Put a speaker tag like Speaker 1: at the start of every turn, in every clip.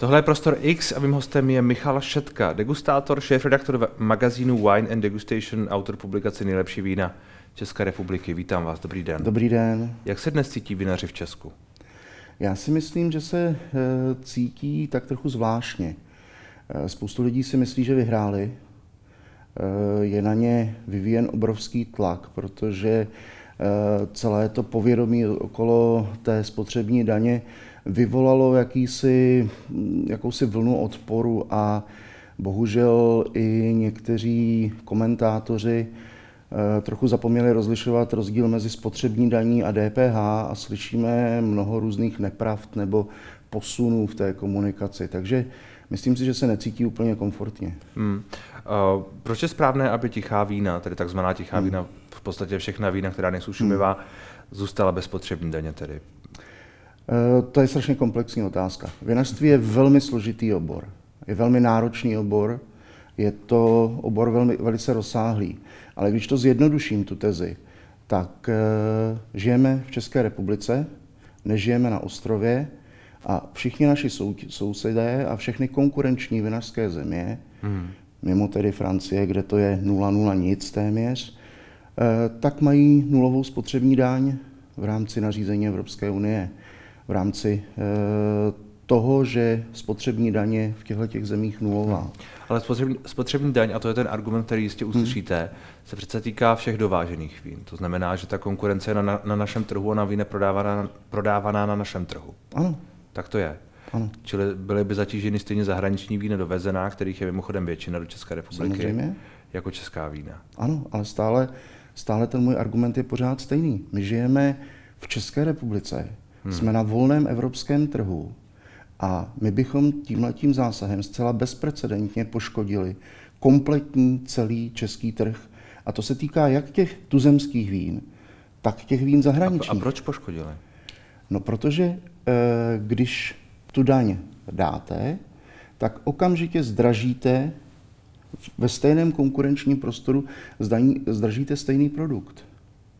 Speaker 1: Tohle je Prostor X a mým hostem je Michal Šetka, degustátor, šéf-redaktor magazínu Wine and Degustation, autor publikace Nejlepší vína České republiky. Vítám vás, dobrý den.
Speaker 2: Dobrý den.
Speaker 1: Jak se dnes cítí vinaři v Česku?
Speaker 2: Já si myslím, že se eh, cítí tak trochu zvláštně. Eh, spoustu lidí si myslí, že vyhráli. Eh, je na ně vyvíjen obrovský tlak, protože celé to povědomí okolo té spotřební daně vyvolalo jakýsi, jakousi vlnu odporu a bohužel i někteří komentátoři eh, trochu zapomněli rozlišovat rozdíl mezi spotřební daní a DPH a slyšíme mnoho různých nepravd nebo posunů v té komunikaci. Takže myslím si, že se necítí úplně komfortně. Hmm.
Speaker 1: Uh, proč je správné, aby tichá vína, tedy takzvaná tichá hmm. vína, v podstatě všechna vína, která nejsou šumivá, hmm. zůstala bez spotřební daně tedy?
Speaker 2: Eh, to je strašně komplexní otázka. Vinařství je velmi složitý obor. Je velmi náročný obor, je to obor velmi, velice rozsáhlý. Ale když to zjednoduším, tu tezi, tak e, žijeme v České republice, nežijeme na ostrově a všichni naši sou, sousedé a všechny konkurenční vinařské země, hmm. mimo tedy Francie, kde to je 0,0 nic téměř, e, tak mají nulovou spotřební daň v rámci nařízení Evropské unie v rámci eh, toho, že spotřební daně v těchto těch zemích nulová.
Speaker 1: Ale spotřební, spotřební daň, a to je ten argument, který jistě hmm. uslyšíte, hmm. se přece týká všech dovážených vín. To znamená, že ta konkurence je na, na našem trhu a na víne prodávaná, prodávaná na našem trhu.
Speaker 2: Ano.
Speaker 1: Tak to je. Ano. Čili byly by zatíženy stejně zahraniční vína dovezená, kterých je mimochodem většina do České republiky,
Speaker 2: Samozřejmě.
Speaker 1: jako česká vína.
Speaker 2: Ano, ale stále, stále ten můj argument je pořád stejný. My žijeme v České republice, Hmm. Jsme na volném evropském trhu a my bychom tímhletím zásahem zcela bezprecedentně poškodili kompletní celý český trh. A to se týká jak těch tuzemských vín, tak těch vín zahraničních.
Speaker 1: A, a proč poškodili?
Speaker 2: No protože e, když tu daň dáte, tak okamžitě zdražíte ve stejném konkurenčním prostoru zdaní, zdražíte stejný produkt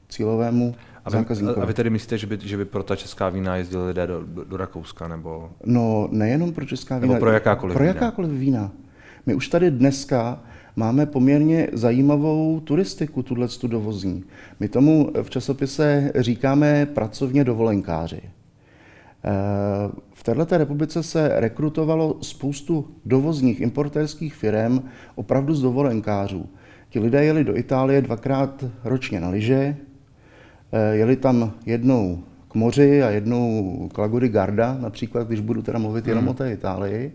Speaker 2: cílovému
Speaker 1: a vy, a vy tedy myslíte, že by, že by pro ta česká vína jezdili lidé do, do, do Rakouska? Nebo...
Speaker 2: No nejenom pro česká vína.
Speaker 1: Nebo pro jakákoliv
Speaker 2: Pro jakákoliv vína. vína. My už tady dneska máme poměrně zajímavou turistiku, tuhle tu dovozní. My tomu v časopise říkáme pracovně dovolenkáři. Eh, v této republice se rekrutovalo spoustu dovozních importérských firm opravdu z dovolenkářů. Ti lidé jeli do Itálie dvakrát ročně na lyže, jeli tam jednou k moři a jednou k Lagody Garda, například, když budu teda mluvit jenom hmm. o té Itálii.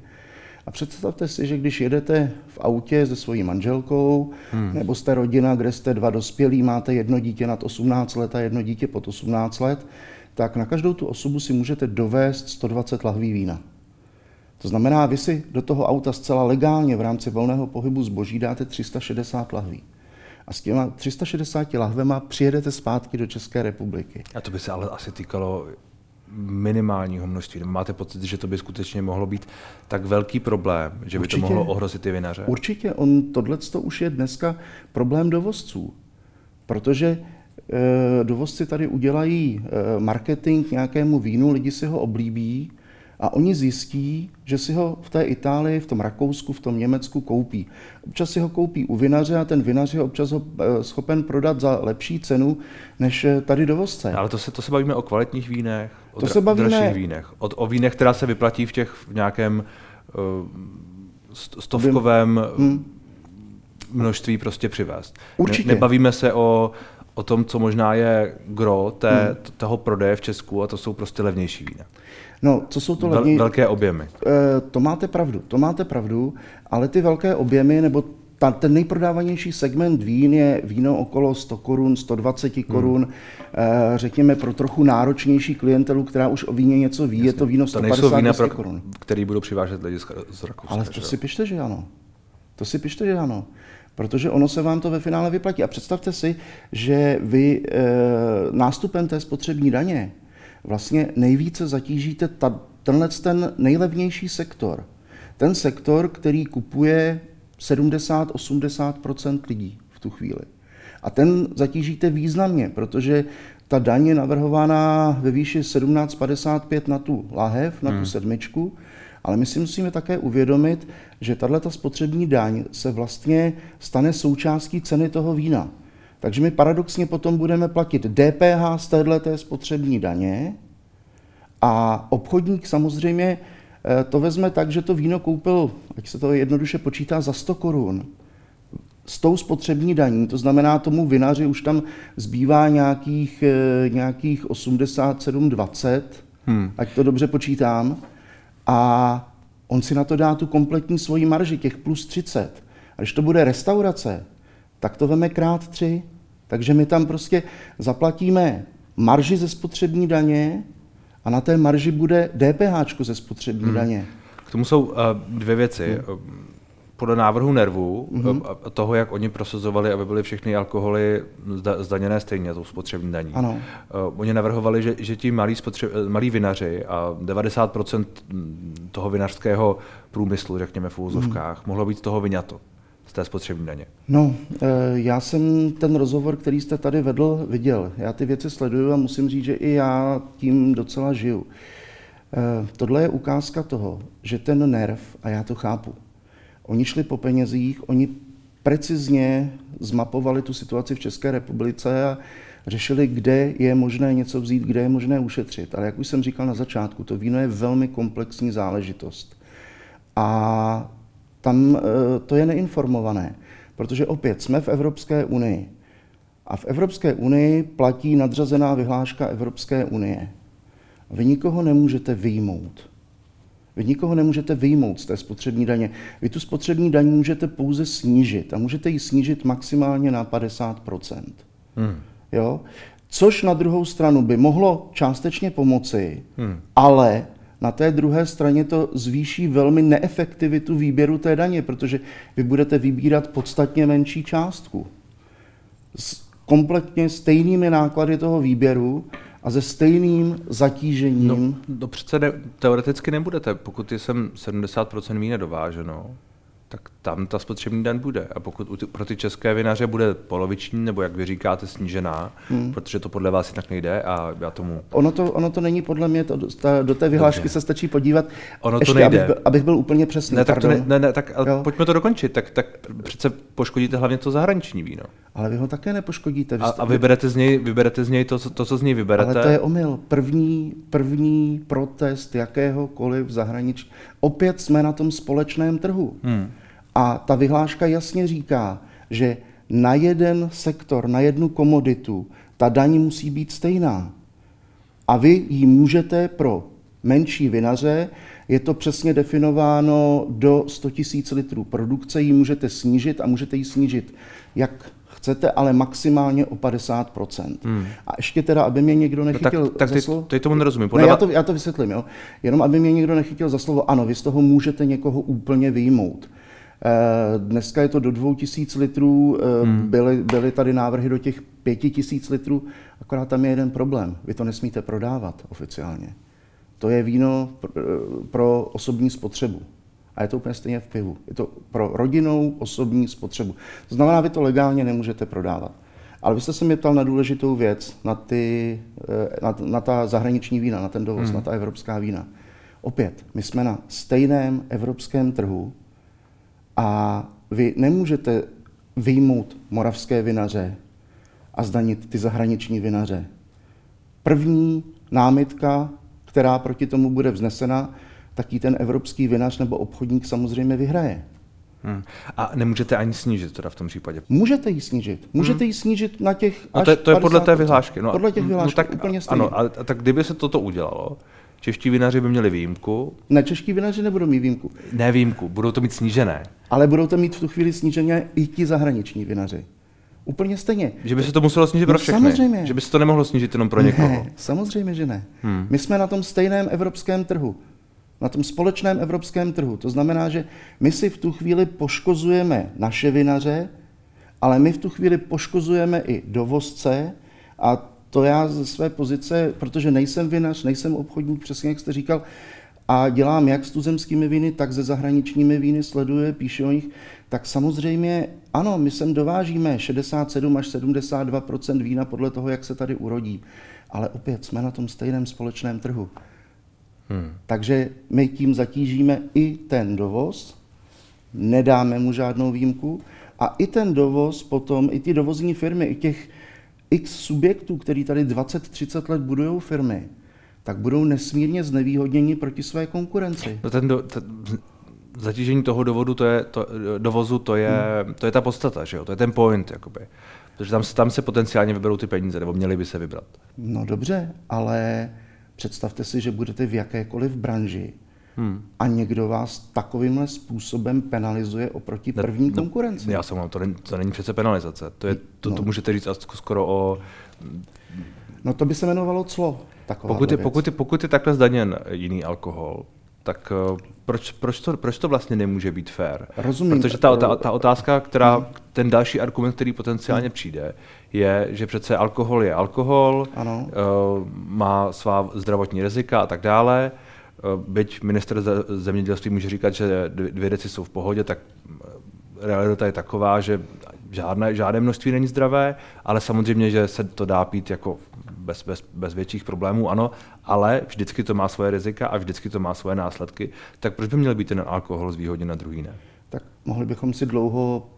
Speaker 2: A představte si, že když jedete v autě se svojí manželkou, hmm. nebo jste rodina, kde jste dva dospělí, máte jedno dítě nad 18 let a jedno dítě pod 18 let, tak na každou tu osobu si můžete dovést 120 lahví vína. To znamená, vy si do toho auta zcela legálně v rámci volného pohybu zboží dáte 360 lahví a s těma 360 lahvema přijedete zpátky do České republiky.
Speaker 1: A to by se ale asi týkalo minimálního množství. Máte pocit, že to by skutečně mohlo být tak velký problém, že by určitě, to mohlo ohrozit ty vinaře?
Speaker 2: Určitě. On, tohle už je dneska problém dovozců. Protože e, dovozci tady udělají e, marketing nějakému vínu, lidi si ho oblíbí a oni zjistí, že si ho v té Itálii, v tom Rakousku, v tom Německu koupí. Občas si ho koupí u vinaře a ten vinař je občas ho eh, schopen prodat za lepší cenu než eh, tady dovozce.
Speaker 1: Ale to se, to se bavíme o kvalitních vínech, o to dra- se bavíme... dražších vínech, o, o vínech, která se vyplatí v těch v nějakém uh, stovkovém hmm. množství prostě přivést.
Speaker 2: Určitě.
Speaker 1: Ne, nebavíme se o o tom, co možná je gro té, hmm. toho prodeje v Česku a to jsou prostě levnější vína.
Speaker 2: No, co jsou to levnější?
Speaker 1: Velké objemy.
Speaker 2: E, to máte pravdu, to máte pravdu, ale ty velké objemy nebo ta, ten nejprodávanější segment vín je víno okolo 100 korun, 120 hmm. korun, hmm. e, řekněme pro trochu náročnější klientelu, která už o víně něco ví, Jasně. je to víno 150 to vína pro, korun.
Speaker 1: který budou přivážet lidi z Rakouska.
Speaker 2: Ale to že? si pište, že ano. To si pište, že ano protože ono se vám to ve finále vyplatí. A představte si, že vy e, nástupem té spotřební daně vlastně nejvíce zatížíte ta, tenhle ten nejlevnější sektor. Ten sektor, který kupuje 70-80 lidí v tu chvíli. A ten zatížíte významně, protože ta daň je navrhována ve výši 17,55 na tu lahev, na tu hmm. sedmičku, Ale my si musíme také uvědomit, že tato spotřební daň se vlastně stane součástí ceny toho vína. Takže my paradoxně potom budeme platit DPH z této spotřební daně a obchodník samozřejmě eh, to vezme tak, že to víno koupil, ať se to jednoduše počítá, za 100 korun s tou spotřební daní, to znamená tomu vinaři už tam zbývá nějakých, eh, nějakých 87-20, hmm. ať to dobře počítám, a on si na to dá tu kompletní svoji marži, těch plus 30. A když to bude restaurace, tak to veme krát tři. Takže my tam prostě zaplatíme marži ze spotřební daně a na té marži bude DPH ze spotřební hmm. daně.
Speaker 1: K tomu jsou uh, dvě věci. Hmm podle návrhu nervů, mm-hmm. toho, jak oni prosazovali, aby byly všechny alkoholy zdaněné stejně tou spotřební daní.
Speaker 2: Ano.
Speaker 1: Uh, oni navrhovali, že, že ti malí, spotře- malí vinaři a 90% toho vinařského průmyslu, řekněme v úvozovkách, mm. mohlo být z toho vyňato z té spotřební daně?
Speaker 2: No, eh, já jsem ten rozhovor, který jste tady vedl, viděl. Já ty věci sleduju a musím říct, že i já tím docela žiju. Eh, tohle je ukázka toho, že ten nerv, a já to chápu, Oni šli po penězích, oni precizně zmapovali tu situaci v České republice a řešili, kde je možné něco vzít, kde je možné ušetřit. Ale jak už jsem říkal na začátku, to víno je velmi komplexní záležitost. A tam e, to je neinformované, protože opět jsme v Evropské unii. A v Evropské unii platí nadřazená vyhláška Evropské unie. Vy nikoho nemůžete vyjmout. Vy nikoho nemůžete vyjmout z té spotřební daně. Vy tu spotřební daň můžete pouze snížit a můžete ji snížit maximálně na 50 hmm. jo? Což na druhou stranu by mohlo částečně pomoci, hmm. ale na té druhé straně to zvýší velmi neefektivitu výběru té daně, protože vy budete vybírat podstatně menší částku. S kompletně stejnými náklady toho výběru a se stejným zatížením. No,
Speaker 1: no přece ne, teoreticky nebudete, pokud je sem 70% vína dováženo, tak tam ta spotřební daň bude. A pokud pro ty české vinaře bude poloviční, nebo jak vy říkáte, snížená, hmm. protože to podle vás jinak nejde a já tomu...
Speaker 2: Ono to, ono to není podle mě, to, ta, do té vyhlášky Dobře. se stačí podívat,
Speaker 1: ono to nejde.
Speaker 2: Abych, byl, abych byl úplně přesný.
Speaker 1: Ne, tak, to ne, ne, ne, tak pojďme to dokončit. Tak, tak přece poškodíte hlavně to zahraniční víno.
Speaker 2: Ale vy ho také nepoškodíte.
Speaker 1: Vy a, a vyberete z něj, vyberete z něj to, to, co z něj vyberete?
Speaker 2: Ale to je omyl. První, první protest jakéhokoliv zahraničí. Opět jsme na tom společném trhu. Hmm. A ta vyhláška jasně říká, že na jeden sektor, na jednu komoditu, ta daň musí být stejná. A vy ji můžete pro menší vinaře, je to přesně definováno do 100 000 litrů produkce, ji můžete snížit a můžete ji snížit jak chcete, ale maximálně o 50%. Hmm. A ještě teda, aby mě někdo nechytil
Speaker 1: no tak, tak
Speaker 2: za slovo...
Speaker 1: Teď tomu nerozumím.
Speaker 2: Podle... Ne, já, to, já to vysvětlím, jo. Jenom aby mě někdo nechytil za slovo, ano, vy z toho můžete někoho úplně vyjmout. Eh, dneska je to do 2000 litrů, eh, hmm. byly, byly tady návrhy do těch 5000 litrů, akorát tam je jeden problém. Vy to nesmíte prodávat oficiálně. To je víno eh, pro osobní spotřebu. A je to úplně stejně v pivu. Je to pro rodinnou osobní spotřebu. To znamená, vy to legálně nemůžete prodávat. Ale vy jste se mě ptal na důležitou věc, na, ty, na, na ta zahraniční vína, na ten dovoz, hmm. na ta evropská vína. Opět, my jsme na stejném evropském trhu, a vy nemůžete vyjmout moravské vinaře a zdanit ty zahraniční vinaře. První námitka, která proti tomu bude vznesena, tak ten evropský vinař nebo obchodník samozřejmě vyhraje.
Speaker 1: Hmm. A nemůžete ani snížit teda v tom případě?
Speaker 2: Můžete ji snížit. Můžete hmm. ji snížit na těch
Speaker 1: no to, je, to je podle té vyhlášky.
Speaker 2: No, podle těch no vyhlášek, no, tak, úplně stejně.
Speaker 1: Ano, ale tak kdyby se toto udělalo, Čeští vinaři by měli výjimku.
Speaker 2: Ne, čeští vinaři nebudou mít výjimku.
Speaker 1: Ne výjimku, budou to mít snížené.
Speaker 2: Ale budou to mít v tu chvíli snížené i ti zahraniční vinaři. Úplně stejně.
Speaker 1: Že by se to muselo snížit no, pro všechny.
Speaker 2: Samozřejmě.
Speaker 1: Že by se to nemohlo snížit jenom pro někoho.
Speaker 2: Ne, samozřejmě, že ne. Hmm. My jsme na tom stejném evropském trhu. Na tom společném evropském trhu. To znamená, že my si v tu chvíli poškozujeme naše vinaře, ale my v tu chvíli poškozujeme i dovozce a to já ze své pozice, protože nejsem vinař, nejsem obchodník, přesně jak jste říkal, a dělám jak s tuzemskými víny, tak se zahraničními víny, sleduje, píše o nich, tak samozřejmě ano, my sem dovážíme 67 až 72 vína podle toho, jak se tady urodí. Ale opět jsme na tom stejném společném trhu. Hmm. Takže my tím zatížíme i ten dovoz, nedáme mu žádnou výjimku a i ten dovoz potom, i ty dovozní firmy, i těch x subjektů, který tady 20-30 let budují firmy, tak budou nesmírně znevýhodněni proti své konkurenci.
Speaker 1: No ten, do, ten zatížení toho dovodu, to je, to, dovozu, to je, hmm. to je ta podstata, že jo? to je ten point. Jakoby. Protože tam, tam se potenciálně vyberou ty peníze, nebo měly by se vybrat.
Speaker 2: No dobře, ale představte si, že budete v jakékoliv branži hmm. a někdo vás takovýmhle způsobem penalizuje oproti první ne, konkurenci.
Speaker 1: No, já jsem to není, to není přece penalizace. To, je, to, no. to můžete říct skoro o...
Speaker 2: No to by se jmenovalo clo.
Speaker 1: Pokud je, pokud, je, pokud je takhle zdaněn jiný alkohol, tak uh, proč, proč, to, proč to vlastně nemůže být fair?
Speaker 2: Rozumím.
Speaker 1: Protože ta, ta, ta otázka, která, hmm. ten další argument, který potenciálně hmm. přijde, je, že přece alkohol je alkohol,
Speaker 2: ano.
Speaker 1: Uh, má svá zdravotní rizika a tak dále. Uh, byť minister zemědělství může říkat, že dvě deci jsou v pohodě, tak realita je taková, že žádné, žádné množství není zdravé, ale samozřejmě, že se to dá pít jako bez, bez, bez větších problémů, ano, ale vždycky to má svoje rizika a vždycky to má svoje následky. Tak proč by měl být ten alkohol zvýhodněn na druhý ne?
Speaker 2: Tak mohli bychom si dlouho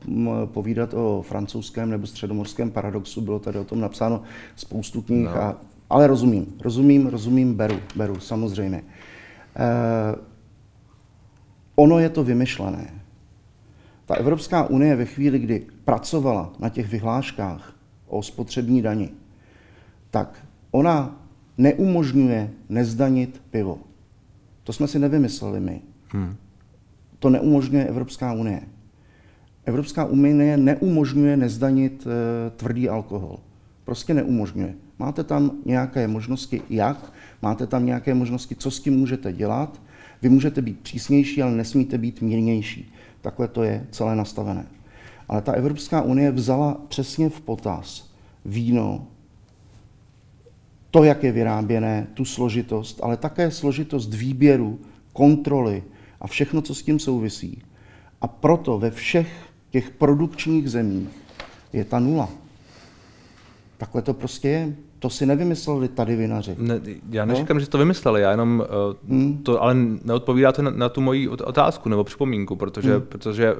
Speaker 2: povídat o francouzském nebo středomorském paradoxu, bylo tady o tom napsáno spoustu knih, no. a, ale rozumím, rozumím, rozumím, beru, beru, samozřejmě. Eh, ono je to vymyšlené. Ta Evropská unie ve chvíli, kdy pracovala na těch vyhláškách o spotřební dani, tak ona neumožňuje nezdanit pivo. To jsme si nevymysleli my. Hmm. To neumožňuje Evropská unie. Evropská unie neumožňuje nezdanit e, tvrdý alkohol. Prostě neumožňuje. Máte tam nějaké možnosti, jak, máte tam nějaké možnosti, co s tím můžete dělat. Vy můžete být přísnější, ale nesmíte být mírnější. Takhle to je celé nastavené. Ale ta Evropská unie vzala přesně v potaz víno, to, jak je vyráběné, tu složitost, ale také složitost výběru, kontroly a všechno, co s tím souvisí. A proto ve všech těch produkčních zemích je ta nula. Takhle to prostě je. To si nevymysleli tady vinaři.
Speaker 1: Ne, já neříkám, no? že to vymysleli, já jenom uh, hmm. to ale neodpovídáte na, na tu moji otázku nebo připomínku, protože, hmm. protože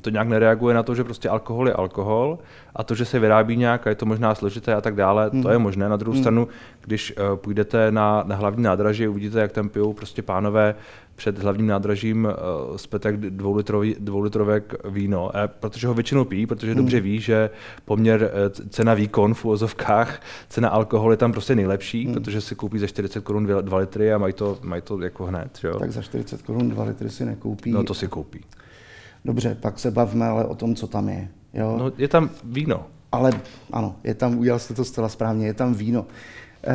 Speaker 1: to nějak nereaguje na to, že prostě alkohol je alkohol a to, že se vyrábí nějak a je to možná složité a tak dále, hmm. to je možné. Na druhou hmm. stranu, když uh, půjdete na, na hlavní nádraží, uvidíte, jak tam pijou prostě pánové před hlavním nádražím uh, zpětek dvoulitrový, dvoulitrovek víno, protože ho většinou pijí, protože hmm. dobře ví, že poměr uh, cena výkon v úvozovkách, cena alkohol je tam prostě nejlepší, hmm. protože si koupí za 40 korun 2 litry a mají to, mají to jako hned. Jo?
Speaker 2: Tak za 40 korun 2 litry si nekoupí.
Speaker 1: No to si koupí.
Speaker 2: Dobře, pak se bavme ale o tom, co tam je. Jo?
Speaker 1: No, je tam víno.
Speaker 2: Ale ano, je tam, udělal jste to zcela správně, je tam víno.
Speaker 1: E,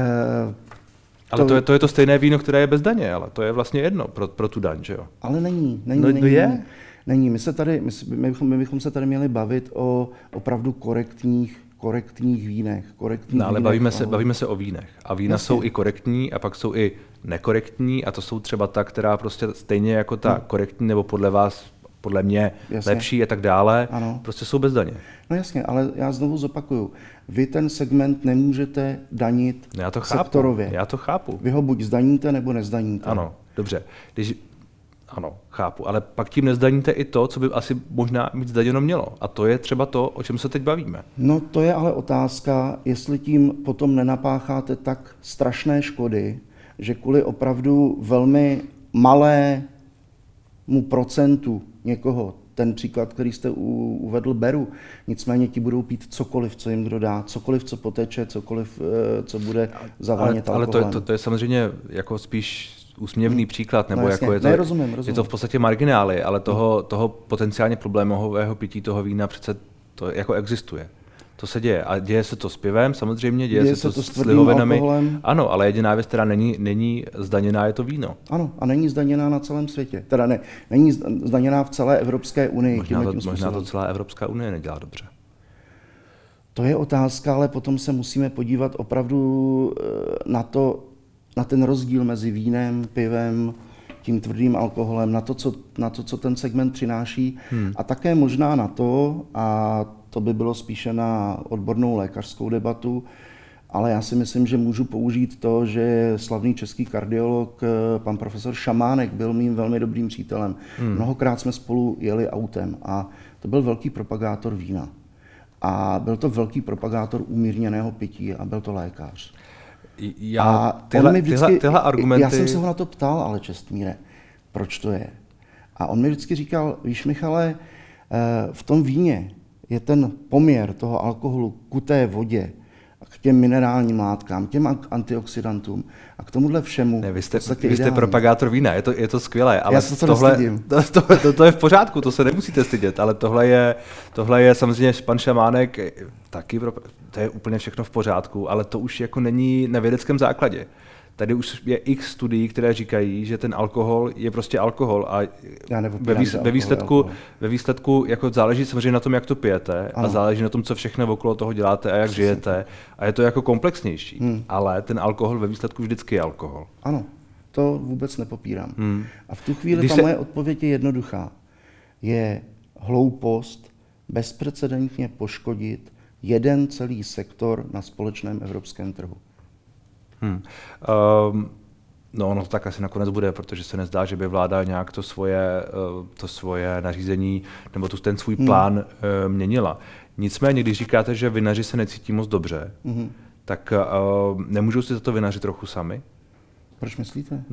Speaker 1: ale to, to, je, to je to stejné víno, které je bez daně, ale to je vlastně jedno pro, pro tu daň, že jo?
Speaker 2: Ale není, není,
Speaker 1: no,
Speaker 2: není.
Speaker 1: No je?
Speaker 2: Není, my, se tady, my, my, bychom, my bychom se tady měli bavit o opravdu korektních korektních vínech. Korektních
Speaker 1: no, ale vínech, bavíme, se, bavíme se o vínech. A vína Jasně. jsou i korektní a pak jsou i nekorektní a to jsou třeba ta, která prostě stejně jako ta hmm. korektní nebo podle vás podle mě jasně. lepší a tak dále, ano. prostě jsou bez daně.
Speaker 2: No jasně, ale já znovu zopakuju. Vy ten segment nemůžete danit
Speaker 1: já to chápu,
Speaker 2: sektorově.
Speaker 1: Já to chápu.
Speaker 2: Vy ho buď zdaníte, nebo nezdaníte.
Speaker 1: Ano, dobře. Když, ano, chápu, ale pak tím nezdaníte i to, co by asi možná být zdaněno mělo. A to je třeba to, o čem se teď bavíme.
Speaker 2: No to je ale otázka, jestli tím potom nenapácháte tak strašné škody, že kvůli opravdu velmi malé mu procentu někoho, ten příklad, který jste uvedl, beru. Nicméně ti budou pít cokoliv, co jim kdo dá, cokoliv, co poteče, cokoliv, eh, co bude zavanět
Speaker 1: Ale, ale to, to, to je samozřejmě jako spíš úsměvný hmm. příklad, nebo
Speaker 2: no,
Speaker 1: jako je
Speaker 2: to, ne, rozumím, rozumím.
Speaker 1: je to v podstatě marginály, ale toho, toho potenciálně problémového pití toho vína přece to jako existuje. To se děje. A děje se to s pivem, samozřejmě, děje, děje se, se to s, s lihovinami. Ano, ale jediná věc, která není, není zdaněná, je to víno.
Speaker 2: Ano, a není zdaněná na celém světě. Teda ne, není zdaněná v celé Evropské unii.
Speaker 1: Možná, to, možná to celá Evropská unie nedělá dobře.
Speaker 2: To je otázka, ale potom se musíme podívat opravdu eh, na to, na ten rozdíl mezi vínem, pivem, tím tvrdým alkoholem, na to, co, na to, co ten segment přináší hmm. a také možná na to, a to by bylo spíše na odbornou lékařskou debatu, ale já si myslím, že můžu použít to, že slavný český kardiolog, eh, pan profesor Šamánek, byl mým velmi dobrým přítelem. Hmm. Mnohokrát jsme spolu jeli autem a to byl velký propagátor vína. A byl to velký propagátor umírněného pití a byl to lékař.
Speaker 1: Já, a tyhle, mi vždycky, tyhle, tyhle argumenty...
Speaker 2: Já jsem se ho na to ptal, ale čestmíre, proč to je. A on mi vždycky říkal, víš Michale, eh, v tom víně je ten poměr toho alkoholu ku té vodě, k těm minerálním látkám, těm antioxidantům a k tomuhle všemu.
Speaker 1: Ne, vy jste, vy jste propagátor vína, je to, je to skvělé, ale
Speaker 2: Já se to
Speaker 1: tohle, to, to, to, to, je v pořádku, to se nemusíte stydět, ale tohle je, tohle je samozřejmě pan Šamánek taky, to je úplně všechno v pořádku, ale to už jako není na vědeckém základě. Tady už je x studií, které říkají, že ten alkohol je prostě alkohol a
Speaker 2: Já
Speaker 1: ve, výs, ve, výsledku, ve výsledku jako záleží samozřejmě na tom, jak to pijete ano. a záleží na tom, co všechno okolo toho děláte a jak Přesně. žijete a je to jako komplexnější, hmm. ale ten alkohol ve výsledku vždycky je alkohol.
Speaker 2: Ano, to vůbec nepopírám. Hmm. A v tu chvíli Když ta se... moje odpověď je jednoduchá. Je hloupost bezprecedentně poškodit jeden celý sektor na společném evropském trhu.
Speaker 1: Hmm. Um, no, no tak asi nakonec bude, protože se nezdá, že by vláda nějak to svoje, uh, to svoje nařízení nebo tu, ten svůj hmm. plán hmm. uh, měnila. Nicméně, když říkáte, že vinaři se necítí moc dobře, hmm. tak uh, nemůžou si za to vinaři trochu sami?
Speaker 2: Proč myslíte?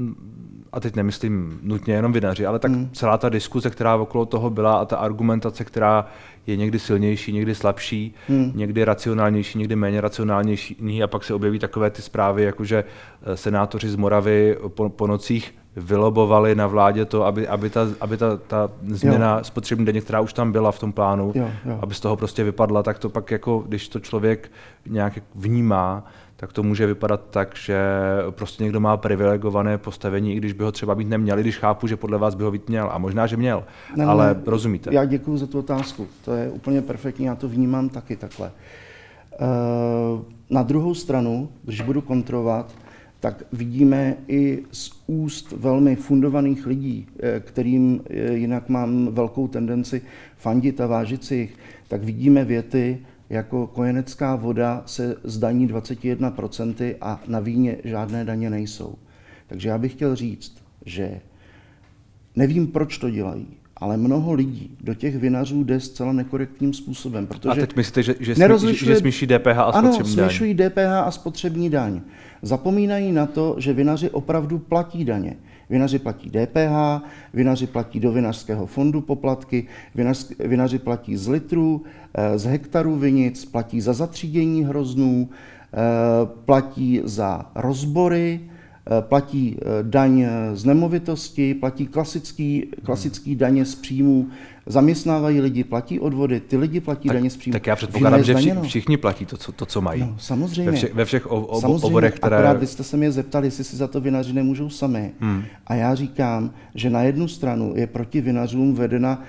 Speaker 1: A teď nemyslím nutně jenom vinaři, ale tak hmm. celá ta diskuze, která okolo toho byla a ta argumentace, která je někdy silnější, někdy slabší, hmm. někdy racionálnější, někdy méně racionálnější a pak se objeví takové ty zprávy, jako že eh, senátoři z Moravy po, po nocích vylobovali na vládě to, aby, aby, ta, aby ta, ta změna jo. spotřební daně, která už tam byla v tom plánu, jo, jo. aby z toho prostě vypadla, tak to pak jako, když to člověk nějak vnímá, tak to může vypadat tak, že prostě někdo má privilegované postavení, i když by ho třeba být neměl, když chápu, že podle vás by ho být měl. A možná, že měl, ne, ale ne, rozumíte.
Speaker 2: Já děkuji za tu otázku. To je úplně perfektní, já to vnímám taky takhle. Eh, na druhou stranu, když budu kontrolovat, tak vidíme i z úst velmi fundovaných lidí, eh, kterým eh, jinak mám velkou tendenci fandit a vážit si jich, tak vidíme věty, jako kojenecká voda se zdaní 21% a na víně žádné daně nejsou. Takže já bych chtěl říct, že nevím, proč to dělají, ale mnoho lidí do těch vinařů jde zcela nekorektním způsobem. Protože a
Speaker 1: teď myslíte, že, že, že smíší DPH a spotřební
Speaker 2: daň? Ano, směšují DPH a spotřební daň. Zapomínají na to, že vinaři opravdu platí daně. Vinaři platí DPH, vinaři platí do vinařského fondu poplatky, vinař, vinaři platí z litrů, eh, z hektarů vinic, platí za zatřídění hroznů, eh, platí za rozbory, platí eh, daň eh, z nemovitosti, platí klasický, klasický daně z příjmů, zaměstnávají lidi, platí odvody, ty lidi platí
Speaker 1: tak,
Speaker 2: daně z příjmů.
Speaker 1: Tak já předpokládám, že vši, všichni platí to, co, to, co mají. No,
Speaker 2: samozřejmě.
Speaker 1: Ve, vše, ve všech o, o, samozřejmě, oborech, které...
Speaker 2: Akorát vy jste se mě zeptali, jestli si za to vinaři nemůžou sami. Hmm. A já říkám, že na jednu stranu je proti vinařům vedena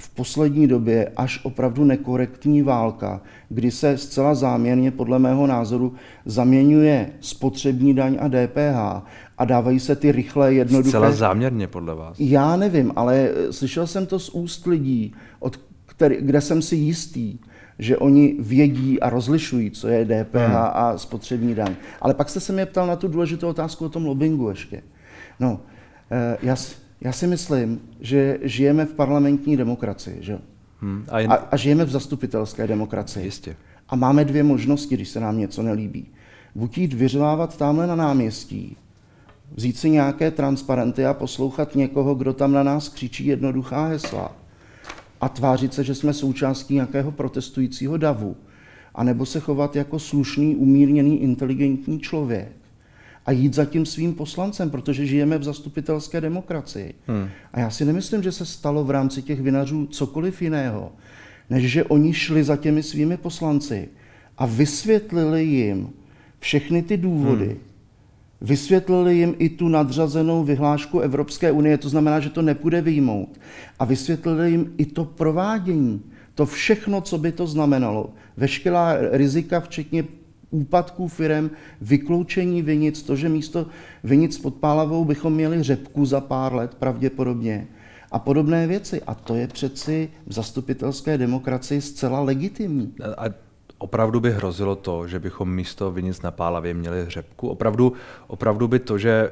Speaker 2: v poslední době až opravdu nekorektní válka, kdy se zcela záměrně, podle mého názoru, zaměňuje spotřební daň a DPH a dávají se ty rychlé, jednoduché...
Speaker 1: Zcela záměrně, podle vás?
Speaker 2: Já nevím, ale slyšel jsem to z úst lidí, od který, kde jsem si jistý, že oni vědí a rozlišují, co je DPH hmm. a spotřební daň. Ale pak jste se mě ptal na tu důležitou otázku o tom lobbingu ještě. No, eh, já, já si myslím, že žijeme v parlamentní demokracii, že? Hmm. A, jen... a, a žijeme v zastupitelské demokracii.
Speaker 1: Jistě.
Speaker 2: A máme dvě možnosti, když se nám něco nelíbí. Buď jít vyřvávat tamhle na náměstí, vzít si nějaké transparenty a poslouchat někoho, kdo tam na nás křičí jednoduchá hesla a tvářit se, že jsme součástí nějakého protestujícího davu, a nebo se chovat jako slušný, umírněný, inteligentní člověk a jít za tím svým poslancem, protože žijeme v zastupitelské demokracii. Hmm. A já si nemyslím, že se stalo v rámci těch vinařů cokoliv jiného, než že oni šli za těmi svými poslanci a vysvětlili jim všechny ty důvody, hmm. Vysvětlili jim i tu nadřazenou vyhlášku Evropské unie, to znamená, že to nepůjde vyjmout. A vysvětlili jim i to provádění, to všechno, co by to znamenalo. Veškerá rizika, včetně úpadků firem, vykloučení vinic, to, že místo vinic pod Pálavou bychom měli řepku za pár let pravděpodobně a podobné věci. A to je přeci v zastupitelské demokracii zcela legitimní.
Speaker 1: A opravdu by hrozilo to, že bychom místo vinic na Pálavě měli řepku? Opravdu, opravdu by to, že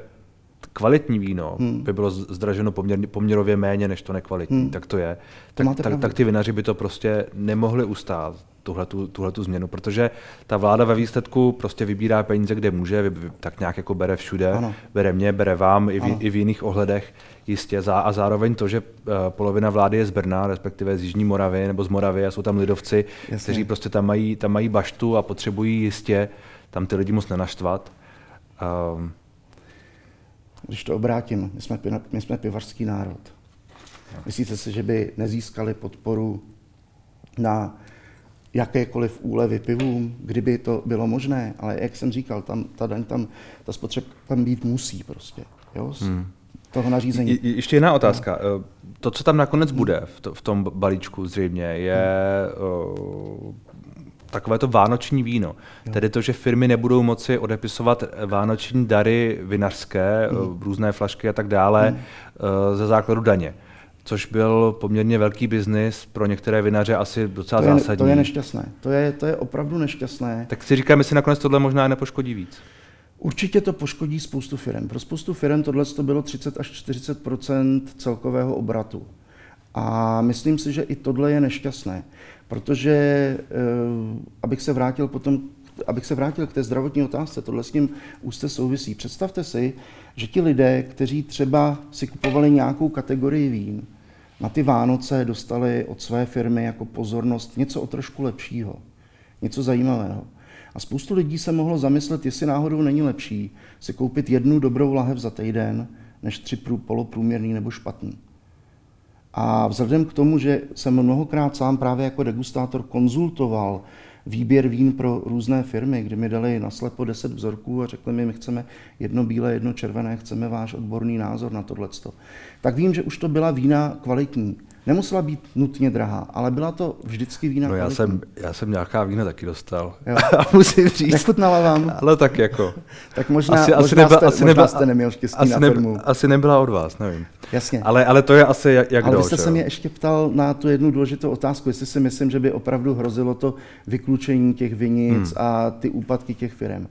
Speaker 1: kvalitní víno hmm. by bylo zdraženo poměr, poměrově méně než to nekvalitní, hmm. tak to je. Tak, to tak, tak ty vinaři by to prostě nemohli ustát, tuhle tu změnu, protože ta vláda ve výsledku prostě vybírá peníze, kde může, tak nějak jako bere všude, ano. bere mě, bere vám i v, i v jiných ohledech jistě. A zároveň to, že eh, polovina vlády je z Brna, respektive z Jižní Moravy nebo z Moravy a jsou tam lidovci, Jasně. kteří prostě tam mají, tam mají baštu a potřebují jistě tam ty lidi moc nenaštvat. Um,
Speaker 2: když to obrátím, my jsme, my jsme pivařský národ. Myslíte si, že by nezískali podporu na jakékoliv úlevy pivům, kdyby to bylo možné, ale jak jsem říkal, tam, ta daň tam, ta spotřeb tam být musí prostě, jo, z hmm. toho nařízení.
Speaker 1: Je, ještě jedna otázka. No. To, co tam nakonec bude v, to, v tom balíčku zřejmě, je hmm. Takové to vánoční víno. Jo. Tedy to, že firmy nebudou moci odepisovat vánoční dary vinařské, hmm. různé flašky a tak dále hmm. ze základu daně což byl poměrně velký biznis pro některé vinaře asi docela
Speaker 2: to je,
Speaker 1: zásadní.
Speaker 2: To je nešťastné. To je, to je opravdu nešťastné.
Speaker 1: Tak si říkáme, jestli nakonec tohle možná nepoškodí víc.
Speaker 2: Určitě to poškodí spoustu firm. Pro spoustu firm tohle to bylo 30 až 40% celkového obratu. A myslím si, že i tohle je nešťastné, protože eh, abych se vrátil potom abych se vrátil k té zdravotní otázce, tohle s tím úzce souvisí. Představte si, že ti lidé, kteří třeba si kupovali nějakou kategorii vín, na ty Vánoce dostali od své firmy jako pozornost něco o trošku lepšího, něco zajímavého. A spoustu lidí se mohlo zamyslet, jestli náhodou není lepší si koupit jednu dobrou lahev za týden, než tři poloprůměrný nebo špatný. A vzhledem k tomu, že jsem mnohokrát sám právě jako degustátor konzultoval výběr vín pro různé firmy, kdy mi dali naslepo 10 vzorků a řekli mi, my chceme jedno bílé, jedno červené, chceme váš odborný názor na tohle. Tak vím, že už to byla vína kvalitní. Nemusela být nutně drahá, ale byla to vždycky vína
Speaker 1: no
Speaker 2: já
Speaker 1: jsem, já jsem nějaká vína taky dostal. Jo. a musím říct.
Speaker 2: Nechutnala vám?
Speaker 1: Ale tak jako.
Speaker 2: tak možná, asi, možná, asi nebyla, jste, asi možná nebyla, jste neměl štěstí
Speaker 1: asi
Speaker 2: na firmu.
Speaker 1: Asi nebyla od vás, nevím.
Speaker 2: Jasně.
Speaker 1: Ale, ale to je asi jak, jak
Speaker 2: Ale
Speaker 1: do,
Speaker 2: vy jste se mě ještě ptal na tu jednu důležitou otázku, jestli si myslím, že by opravdu hrozilo to vyklučení těch vinic hmm. a ty úpadky těch firm.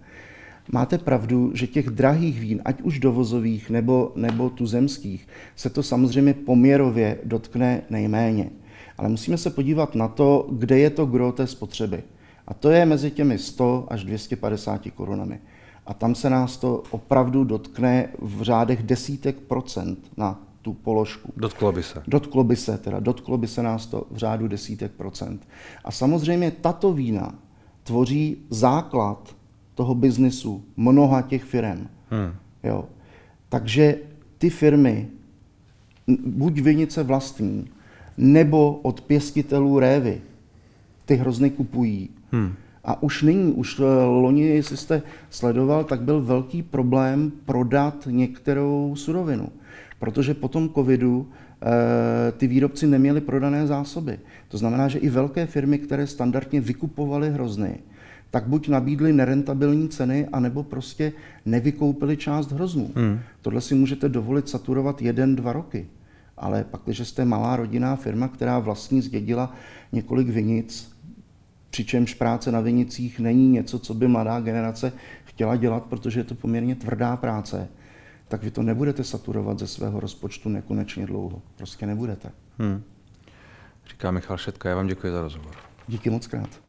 Speaker 2: Máte pravdu, že těch drahých vín, ať už dovozových nebo, nebo tuzemských, se to samozřejmě poměrově dotkne nejméně. Ale musíme se podívat na to, kde je to gro té spotřeby. A to je mezi těmi 100 až 250 korunami. A tam se nás to opravdu dotkne v řádech desítek procent na tu položku.
Speaker 1: Dotklo by se.
Speaker 2: Dotklo by se, teda dotklo by se nás to v řádu desítek procent. A samozřejmě tato vína tvoří základ toho biznesu mnoha těch firm. Hmm. Jo. Takže ty firmy buď vinice vlastní, nebo od pěstitelů révy ty hrozny kupují. Hmm. A už nyní, už eh, loni, jestli jste sledoval, tak byl velký problém prodat některou surovinu. Protože po tom covidu e, ty výrobci neměli prodané zásoby. To znamená, že i velké firmy, které standardně vykupovaly hrozny, tak buď nabídli nerentabilní ceny, anebo prostě nevykoupili část hroznů. Hmm. Tohle si můžete dovolit saturovat jeden, dva roky. Ale pak, když jste malá rodinná firma, která vlastní zdědila několik vinic, přičemž práce na vinicích není něco, co by mladá generace chtěla dělat, protože je to poměrně tvrdá práce, tak vy to nebudete saturovat ze svého rozpočtu nekonečně dlouho. Prostě nebudete. Hmm.
Speaker 1: Říká Michal Šetka, já vám děkuji za rozhovor.
Speaker 2: Díky moc krát.